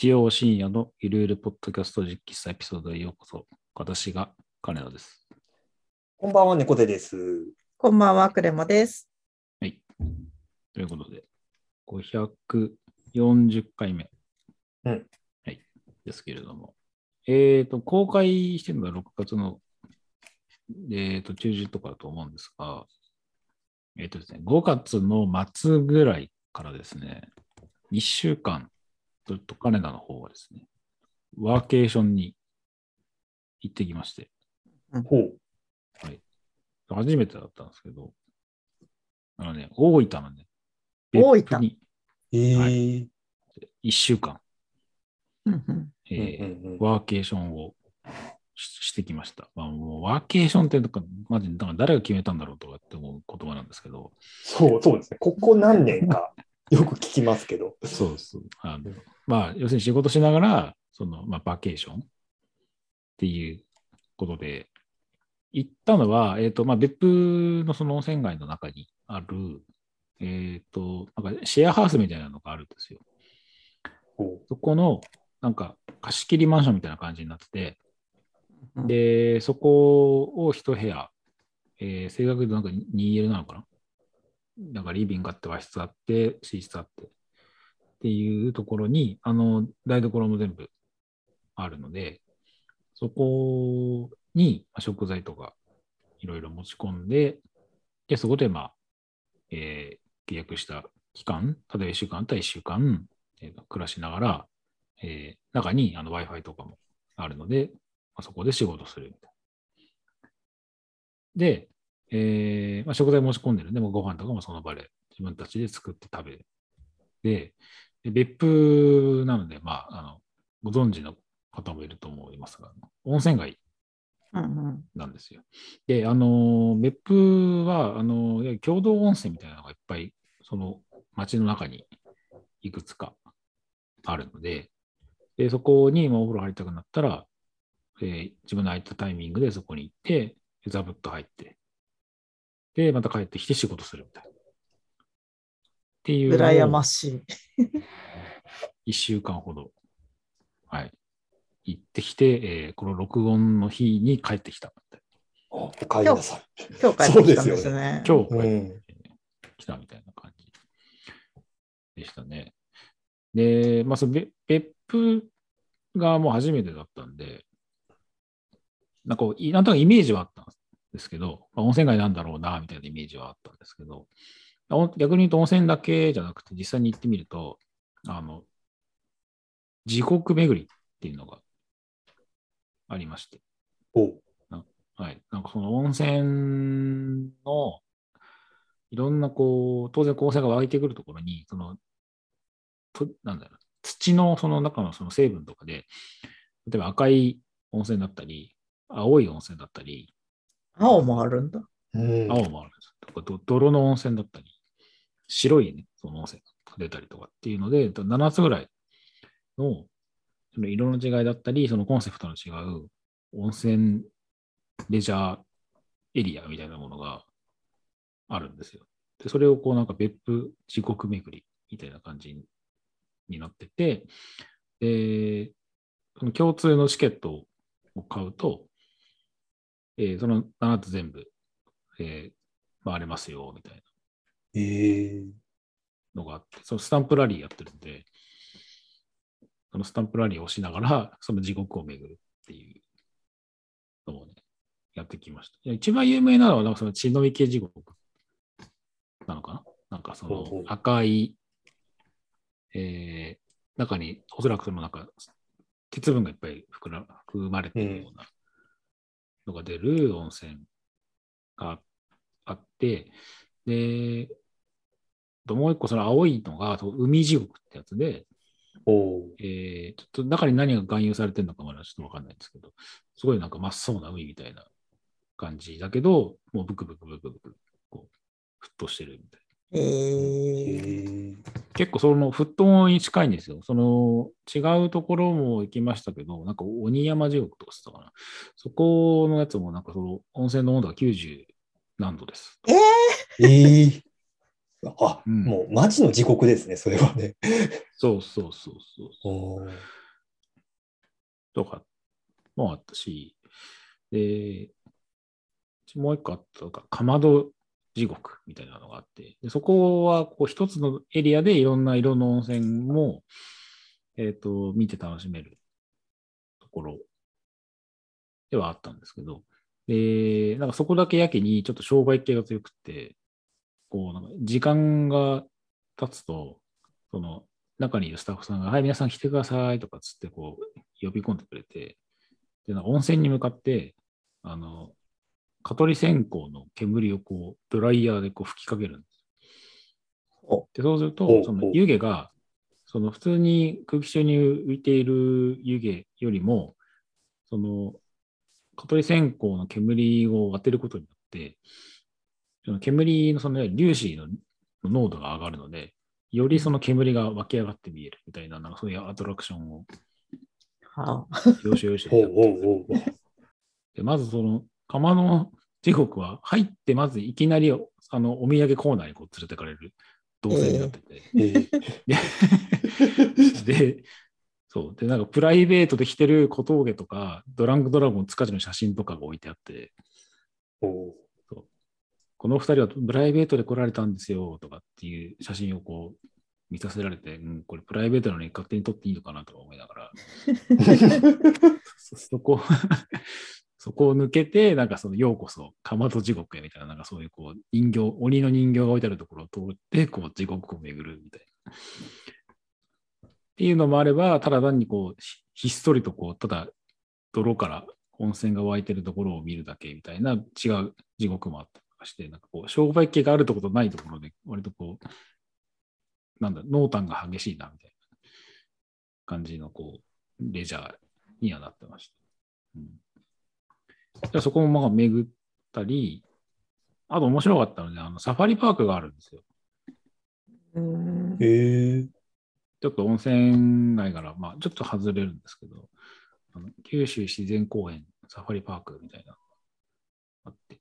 日曜深夜のゆるゆるポッドキャスト実機エピソードへようこそ。私が金田です。こんばんは、猫背です。こんばんは、クレモです。はい。ということで、540回目。うんはい。ですけれども。えっ、と、公開してるのは6月の、えっ、と、中旬とかだと思うんですが、えっ、とですね、5月の末ぐらいからですね、1週間、ずっと金田の方はですね、ワーケーションに行ってきまして、ほう。初めてだったんですけど、あのね、大分のね、大分。にえー。はうん1週間、えーワーケーションをししてきました。まあ、もうワーケーションってなんか、マジでなんか誰が決めたんだろうとかって思う言葉なんですけど、そう、そうですね。ここ何年かよく聞きますけど。そうそう。あのまあ、要するに仕事しながら、その、まあ、バケーションっていうことで、行ったのは、えっ、と、まあ、別府のその温泉街の中にある、えっ、と、なんかシェアハウスみたいなのがあるんですよ。ほそこの、なんか、貸し切りマンションみたいな感じになってて、うんで、そこを一部屋、えー正確に言うとなんか 2L なのかななんかリビングあって和室あって、寝室あってっていうところに、あの、台所も全部あるので、そこに食材とかいろいろ持ち込んで、で、そこでまあ、えー契約した期間、例えば1週間あったら1週間、えー暮らしながら、えー中にあの Wi-Fi とかもあるので、まあ、そこで仕事するみたいな。で、えーまあ、食材持ち込んでるんで、もうご飯とかもその場で自分たちで作って食べる。で、で別府なので、まあ、あの、ご存知の方もいると思いますが、温泉街うんうんなんですよ。で、あの、別府は、あの、共同温泉みたいなのがいっぱい、その街の中にいくつかあるので、でそこにまあお風呂入りたくなったら、えー自分の空いたタイミングでそこに行って、ザブッと入って、で、また帰ってきて仕事するみたいな。っていう羨ましい。1週間ほど、はい、行ってきて、えーこの録音の日に帰ってきたみたいうお帰りなさい。今日帰ってきたんですそうね。な。今日帰ってうん。きたみたいな感じでしたね。で、まあ、そのべ別府がもう初めてだったんで、なんかなんとなくイメージはあったんですけど、まあ、温泉街なんだろうな、みたいなイメージはあったんですけど、お逆に言うと温泉だけじゃなくて、実際に行ってみると、あの、地獄巡りっていうのがありまして。はい。なんかその温泉の、いろんなこう、当然光線が湧いてくるところに、その、となんだろう、土のその中のその成分とかで、例えば赤い温泉だったり、青い温泉だったり、青もあるんだ。うん。青もあるんですよ。とかど泥の温泉だったり、白いね、その温泉が出たりとかっていうので、7つぐらいのその色の違いだったり、そのコンセプトの違う温泉レジャーエリアみたいなものがあるんですよ。で、それをこうなんか別府地獄巡りみたいな感じになってて、で、その共通のチケットを買うと、えーその7つ全部、えー回れますよ、みたいな。えー。のがあって、そのスタンプラリーやってるんで、そのスタンプラリーをしながら、その地獄を巡るっていうのをね、やってきました。一番有名なのは、なんかその血の池地獄なのかな？なんかその赤い、えー中におそらくそのなんか鉄分がいっぱい含ら含まれているようなのが出る温泉があって、で、ともう一個その青いのが海地獄ってやつで、ほう。えーちょっと中に何が含有されてるのかまだちょっとわかんないんですけど、すごいなんか真っ青な海みたいな感じだけど、もうブクブクブクブク、こう、沸騰してるみたいええー。結構その沸騰に近いんですよ。その違うところも行きましたけど、なんか鬼山地獄とかしてたかな。そこのやつもなんかその温泉の温度が90何度です。えー、えーあ、うんもうマジの地獄ですね、それはね。そうそうそうそう。とかもあったし、で、もう一個あったのが、かまど地獄みたいなのがあって、でそこはこう一つのエリアでいろんな色の温泉も、えっ、と、見て楽しめるところではあったんですけど、で、なんかそこだけやけにちょっと商売系が強くって、こう、なんか時間が経つと、その中にいるスタッフさんが、はい、皆さん来てくださいとかつってこう、呼び込んでくれて、で、なんか温泉に向かって、あの、蚊取り線香の煙をこう、ドライヤーでこう吹きかけるんです。おで、そうするおと、そおの湯気が、その普通に空気中に浮いている湯気よりも、その、蚊取り線香の煙を当てることによって、その煙のその粒子の濃度が上がるので、よりその煙が湧き上がって見えるみたいな、なんかそういうアトラクションをはあ、要所要。で、まずその、釜の地獄は入って、まずいきなりあのお土産コーナーにこう連れてかれる動線になってて、えー。で、そう。で、なんかプライベートで着てる小峠とか、ドランクドラゴン塚地の写真とかが置いてあって、おー。この二人はプライベートで来られたんですよとかっていう写真をこう見させられて、うん、これプライベートなのに勝手に撮っていいのかなとか思いながら、そ そこ、そこを抜けて、なんかその、ようこそ、かまど地獄へみたいな、なんかそういうこう、人形、鬼の人形が置いてあるところを通って、こう、地獄を巡るみたいな。っていうのもあれば、ただ単にこう、ひっそりとこう、ただ、泥から温泉が湧いてるところを見るだけみたいな違う地獄もあったりとかして、なんかこう、商売系があるところとないところで、割とこう、なんだ、濃淡が激しいな、みたいな感じの、こう、レジャーにはなってました。うん、じゃあそこもまあ巡ったり、あと面白かったので、あのサファリパークがあるんですよ。うん。えー、ちょっと温泉街から、まあ、ちょっと外れるんですけど、あの九州自然公園サファリパークみたいなのがあって、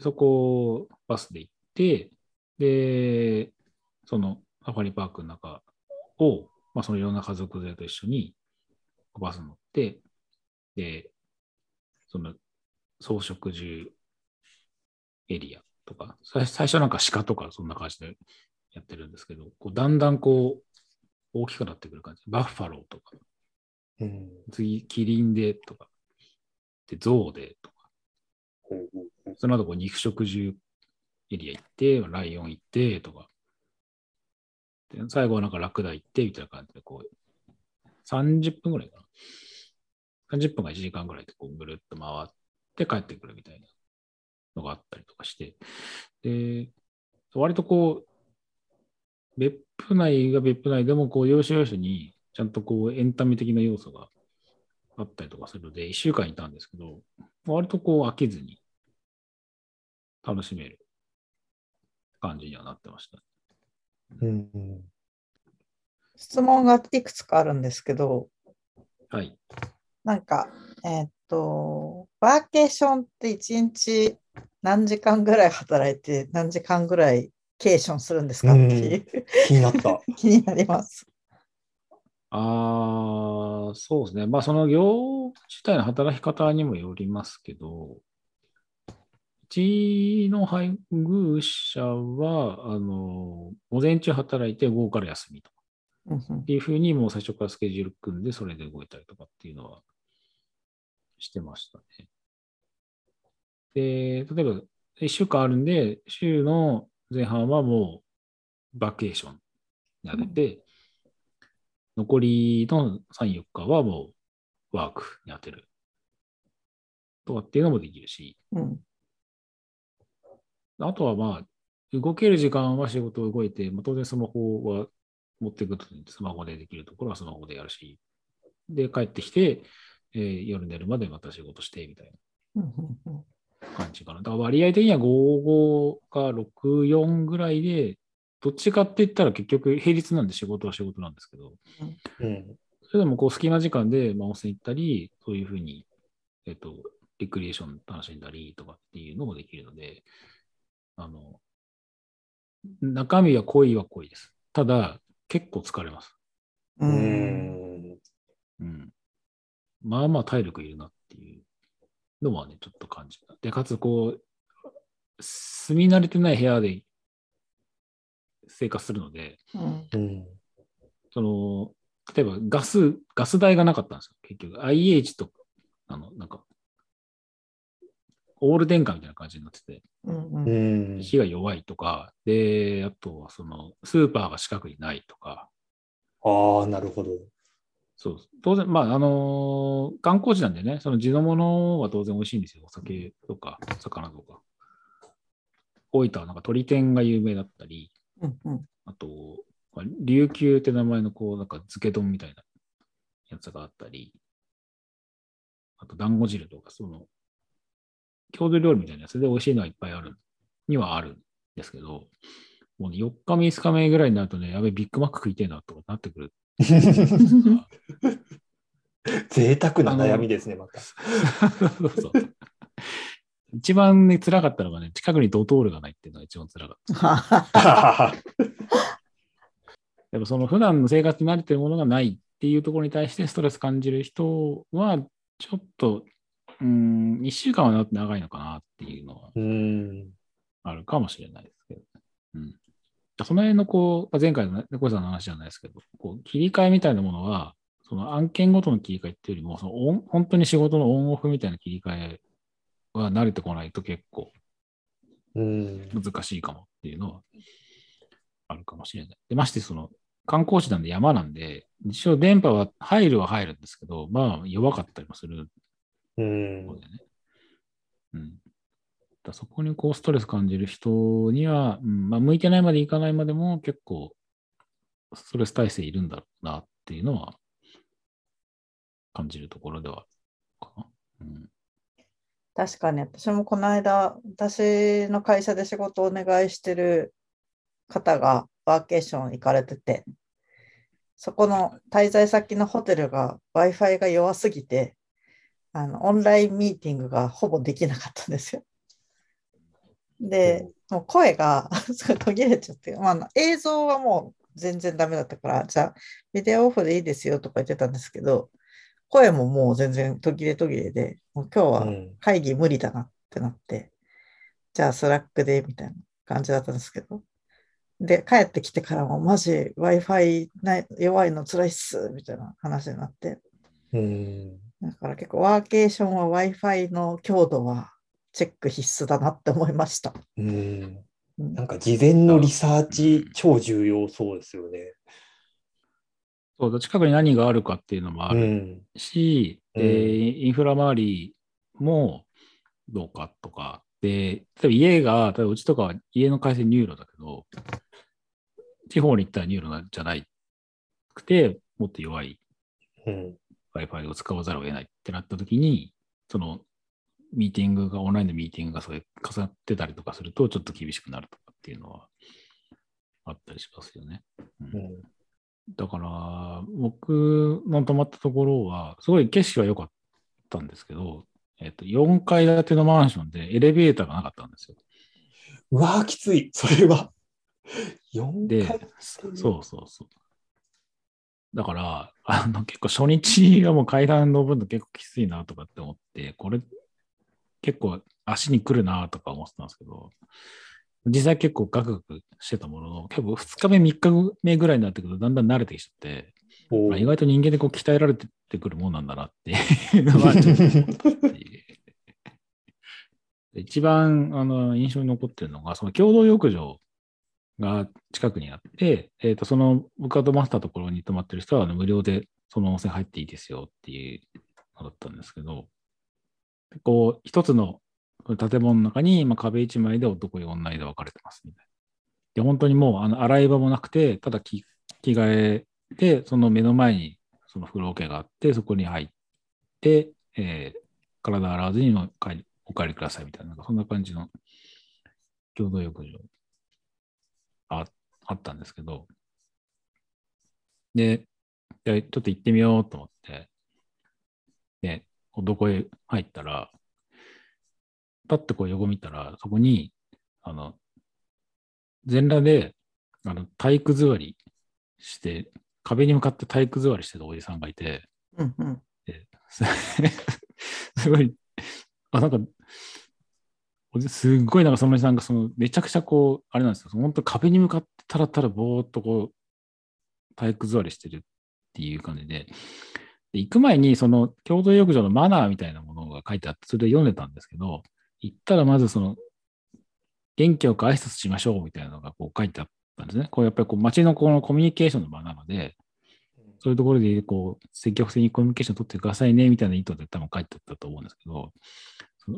そこをバスで行って、で、そのサファリパークの中を、まあ、そのいろんな家族連れと一緒にバス乗って、で、その草食獣エリアとか、最最初なんか鹿とかそんな感じでやってるんですけど、こうだんだんこう大きくなってくる感じ。バッファローとか、うん。次、キリンでとか、で、ゾウでとか、その後こう肉食獣エリア行って、ライオン行ってとか、で最後はなんかラクダ行ってみたいな感じで、こう、30分ぐらいかな。30分か1時間ぐらいでこうぐるっと回って帰ってくるみたいなのがあったりとかして、で、割とこう、別府内が別府内でも、こう、要所要所に、ちゃんとこう、エンタメ的な要素があったりとかするので、1週間いたんですけど、割とこう、飽きずに楽しめる感じにはなってました。うん質問がいくつかあるんですけど、はい。なんか、えーっと、バーケーションって1日何時間ぐらい働いて何時間ぐらいケーションするんですかっていう気になった。気になります。ああ、そうですね。まあ、その業自体の働き方にもよりますけど、うちの配偶者は、あの、午前中働いて午後から休みとかっていうふうに、もう最初からスケジュール組んで、それで動いたりとかっていうのはしてましたね。で、例えば、1週間あるんで、週の前半はもうバケーションに当てて、残りの3、4日はもうワークに当てる。とかっていうのもできるし、うんあとはまあ、動ける時間は仕事を動いて、まあ、当然スマホは持っていくとスマホでできるところはスマホでやるし、で、帰ってきて、えー夜寝るまでまた仕事してみたいな感じかな。だから割合的には55か64ぐらいで、どっちかって言ったら結局平日なんで仕事は仕事なんですけど、うんそれでもこう隙間時間で、まあ、温泉行ったり、そういうふうに、えっと、リクリエーション楽しんだりとかっていうのもできるので、あの、中身は濃いは濃いです。ただ、結構疲れます。う。うんん。うん。まあまあ体力いるなっていうのはね、ちょっと感じた。で、かつこう、住み慣れてない部屋で生活するので、うん。うん。その、例えばガス、ガス代がなかったんですよ、結局。IH と、あの、なんか、オール電化みたいな感じになってて、うんううんん。火が弱いとか、で、あとはその、スーパーが近くにないとか、ああ、なるほど。そう、当然、まあ、あのー観光地なんでね、その地のものは当然美味しいんですよ。お酒とか、魚とか。大分はなんか鳥天が有名だったり、うんうんあと、まあ琉球って名前のこう、なんか漬け丼みたいなやつがあったり、あと団子汁とか、その、郷土料理みたいなやつで美味しいのはいっぱいある、にはあるんですけど、もうね、4日目、5日目ぐらいになるとね、やべえ、ビッグマック食いてえなとかなってくる。贅沢な悩みですね、また。そうそう一番ね、辛かったのがね、近くにドトールがないっていうのが一番辛かった。やっぱその普段の生活に慣れてるものがないっていうところに対してストレス感じる人は、ちょっと、うん、1週間は長いのかなっていうのはうん。あるかもしれないですけど、うん。その辺のこう、前回の猫さんの話じゃないですけど、こう切り替えみたいなものは、その案件ごとの切り替えっていうよりも、そのオン本当に仕事のオンオフみたいな切り替えは慣れてこないと結構うん。難しいかもっていうのはあるかもしれない。でましてその観光地なんで山なんで、一応電波は入るは入るんですけど、まあ弱かったりもするうん。うん。だそこにこうストレス感じる人には、うんまあ、向いてないまでいかないまでも結構ストレス耐性いるんだろうなっていうのは感じるところではかな。うん。確かに私もこの間私の会社で仕事をお願いしてる方がワーケーション行かれててそこの滞在先のホテルが Wi-Fi が弱すぎてあのオンラインミーティングがほぼできなかったんですよ。で、もう声が 途切れちゃって、まあ映像はもう全然ダメだったから、じゃあビデオオフでいいですよとか言ってたんですけど、声ももう全然途切れ途切れで、もう今日はうん。会議無理だなってなって、じゃあスラックでみたいな感じだったんですけど、で、帰ってきてからもマジ Wi-Fi 弱いの辛いっすみたいな話になって、うん。だから結構ワーケーションは Wi-Fi の強度はチェック必須だなって思いました。うん。うんなんか事前のリサーチ超重要そうですよね。そう近くに何があるかっていうのもあるうん。し、うんでインフラ周りもどうかとか、で、例えば家が、例えばうちとかは家の回線ニューロだけど、地方に行ったらニューロなんじゃなくて、もっと弱いうん。Wi-Fi を使わざるを得ないってなった時に、そのミーティングが、オンラインのミーティングがそれ重なってたりとかすると、ちょっと厳しくなるとかっていうのはあったりしますよね。うんうん。だから、僕の泊まったところは、すごい景色は良かったんですけど、えっと、4階建てのマンションでエレベーターがなかったんですよ。うわーきつい。それは。4で回、そうそうそう。だから、あの、結構初日がもう階段登るの結構きついなとかって思って、これ結構足に来るなとか思ってたんですけど、実際結構ガクガクしてたものの、結構2日目、3日目ぐらいになってくるとだんだん慣れてきちゃって、おまあ意外と人間でこう鍛えられてくるもんなんだなっていうのはちょっと思ったっていう一番あの印象に残ってるのが、その共同浴場が近くにあって、えー、とその僕が泊まったところに泊まってる人はあの無料でその温泉入っていいですよっていうのだったんですけど、こう一つの建物の中に、まあ、壁一枚で男湯女で分かれてますみたいな。で、本当にもうあの洗い場もなくて、ただ着着替えで、その目の前にその風呂桶があって、そこに入って、えー体洗わずにも帰りお帰りくださいみたいな、そんな感じの共同浴場ああったんですけど、でちょっと行ってみようと思って、で、どこへ入ったら、パッとこう横見たら、そこに、あの、全裸で、あの、体育座りして、壁に向かって体育座りしてたおじさんがいて、うんうん。す すごい、あ、なんか、おじすっごいなんかそのおじさんがそのめちゃくちゃこう、あれなんですよ、本当壁に向かってたらたらぼーっとこう、体育座りしてるっていう感じで、で行く前にその共同浴場のマナーみたいなものが書いてあって、それで読んでたんですけど、行ったらまずその、元気よく挨拶しましょうみたいなのがこう書いてあったんですね。こうやっぱりこう街のこのコミュニケーションの場なので、そういうところでこう積極的にコミュニケーション取ってくださいねみたいな意図で多分書いてあったと思うんですけど、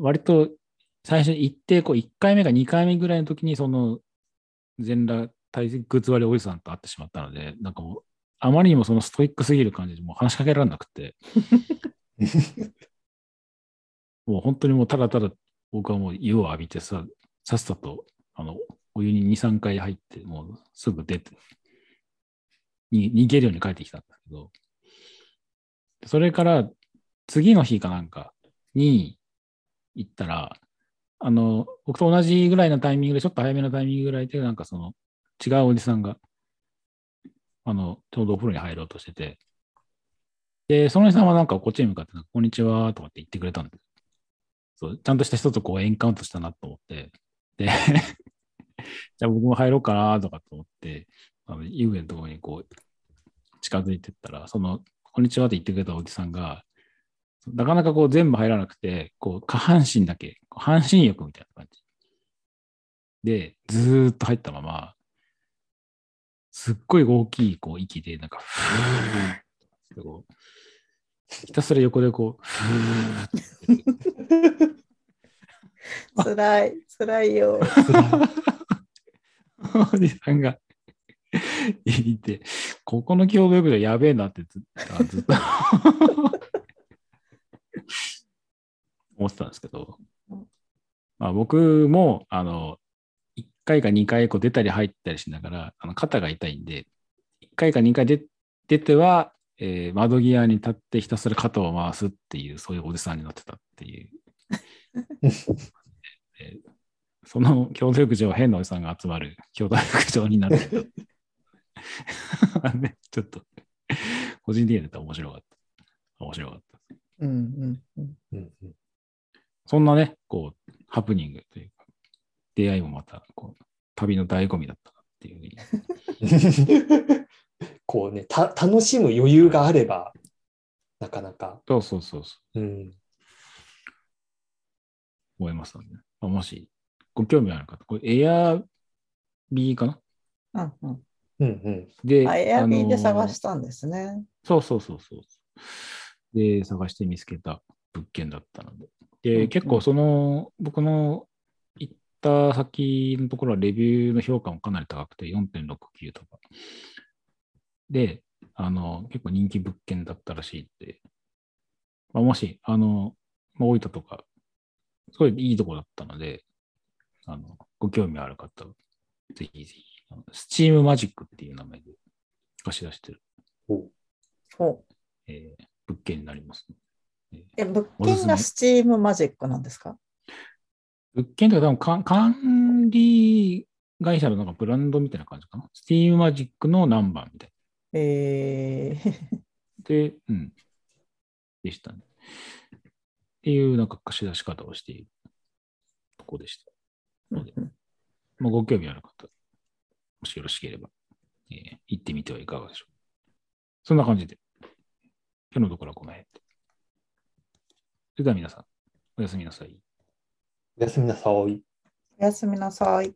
割と最初に行って、こう1回目か2回目ぐらいの時に、その全裸体育座りおじさんと会ってしまったので、なんかもう、あまりにもそのストイックすぎる感じで、もう話しかけられなくて、もう本当にもうただただ僕はもう湯を浴びてさ、さっさとあのお湯に2、3回入って、もうすぐ出て、に逃げるように帰ってきたんですけど、それから次の日かなんかに行ったら、あの、僕と同じぐらいのタイミングで、ちょっと早めのタイミングぐらいで、なんかその違うおじさんが、あの、ちょうどお風呂に入ろうとしてて、で、そのおじさんはなんかこっちに向かって、こんにちはとかって言ってくれたんです。そう、ちゃんとした人とこうエンカウントしたなと思って、で、じゃあ僕も入ろうかなとかと思って、あの湯船のところにこう近づいてったら、その、こんにちはって言ってくれたおじさんが、なかなかこう全部入らなくて、こう下半身だけ、半身浴みたいな感じ。で、ずーっと入ったまま、すっごい大きいこう息で、なんか、ふーこう、ひたすら横でこう、ふーつらい、つらいよ。おじさんがいて、ここの共同浴場やべえなってずっと。思ってたんですけど、まあ、僕もあの1回か2回こう出たり入ったりしながらあの肩が痛いんで、1回か2回出出ては、えー窓際に立ってひたすら肩を回すっていう、そういうおじさんになってたっていう。えーその共同浴場は変なおじさんが集まる共同浴場になってた。ね、ちょっと、個人的には面白かった。面白かった。うんうんうん。そんなね、こう、ハプニングというか、出会いもまた、こう、旅の醍醐味だったなっていうふうに。こうね、た楽しむ余裕があれば、なかなか。そうそうそうそう、うん。思いますので、ね、まあもし、ご興味ある方、これ、エアビーかな？うんうん。うんうん。で、あ、エアビーで探したんですね。そうそうそうそう。で、探して見つけた物件だったので。うんで、うん結構その、僕の行った先のところはレビューの評価もかなり高くて4.69とか。で、あの、結構人気物件だったらしいって。まあ、もし、あの、まあ、大分とか、すごいいいとこだったので、あの、ご興味ある方は、ぜひぜひ、あのスチームマジックっていう名前で貸し出してる、ほう。えー物件になります、え、物件がスチームマジックなんですか？物件とか多分か管理会社のなんかブランドみたいな感じかな？スティームマジックのナンバーみたいえー、な。で、うん。でしたね。っていうなんか貸し出し方をしているとこでした。うんうんまあ、ご興味ある方、もしよろしければ、えー行ってみてはいかがでしょう。そんな感じで、今日のところはこの辺で。それでは皆さん、おやすみなさい。おやすみなさい。おやすみなさい。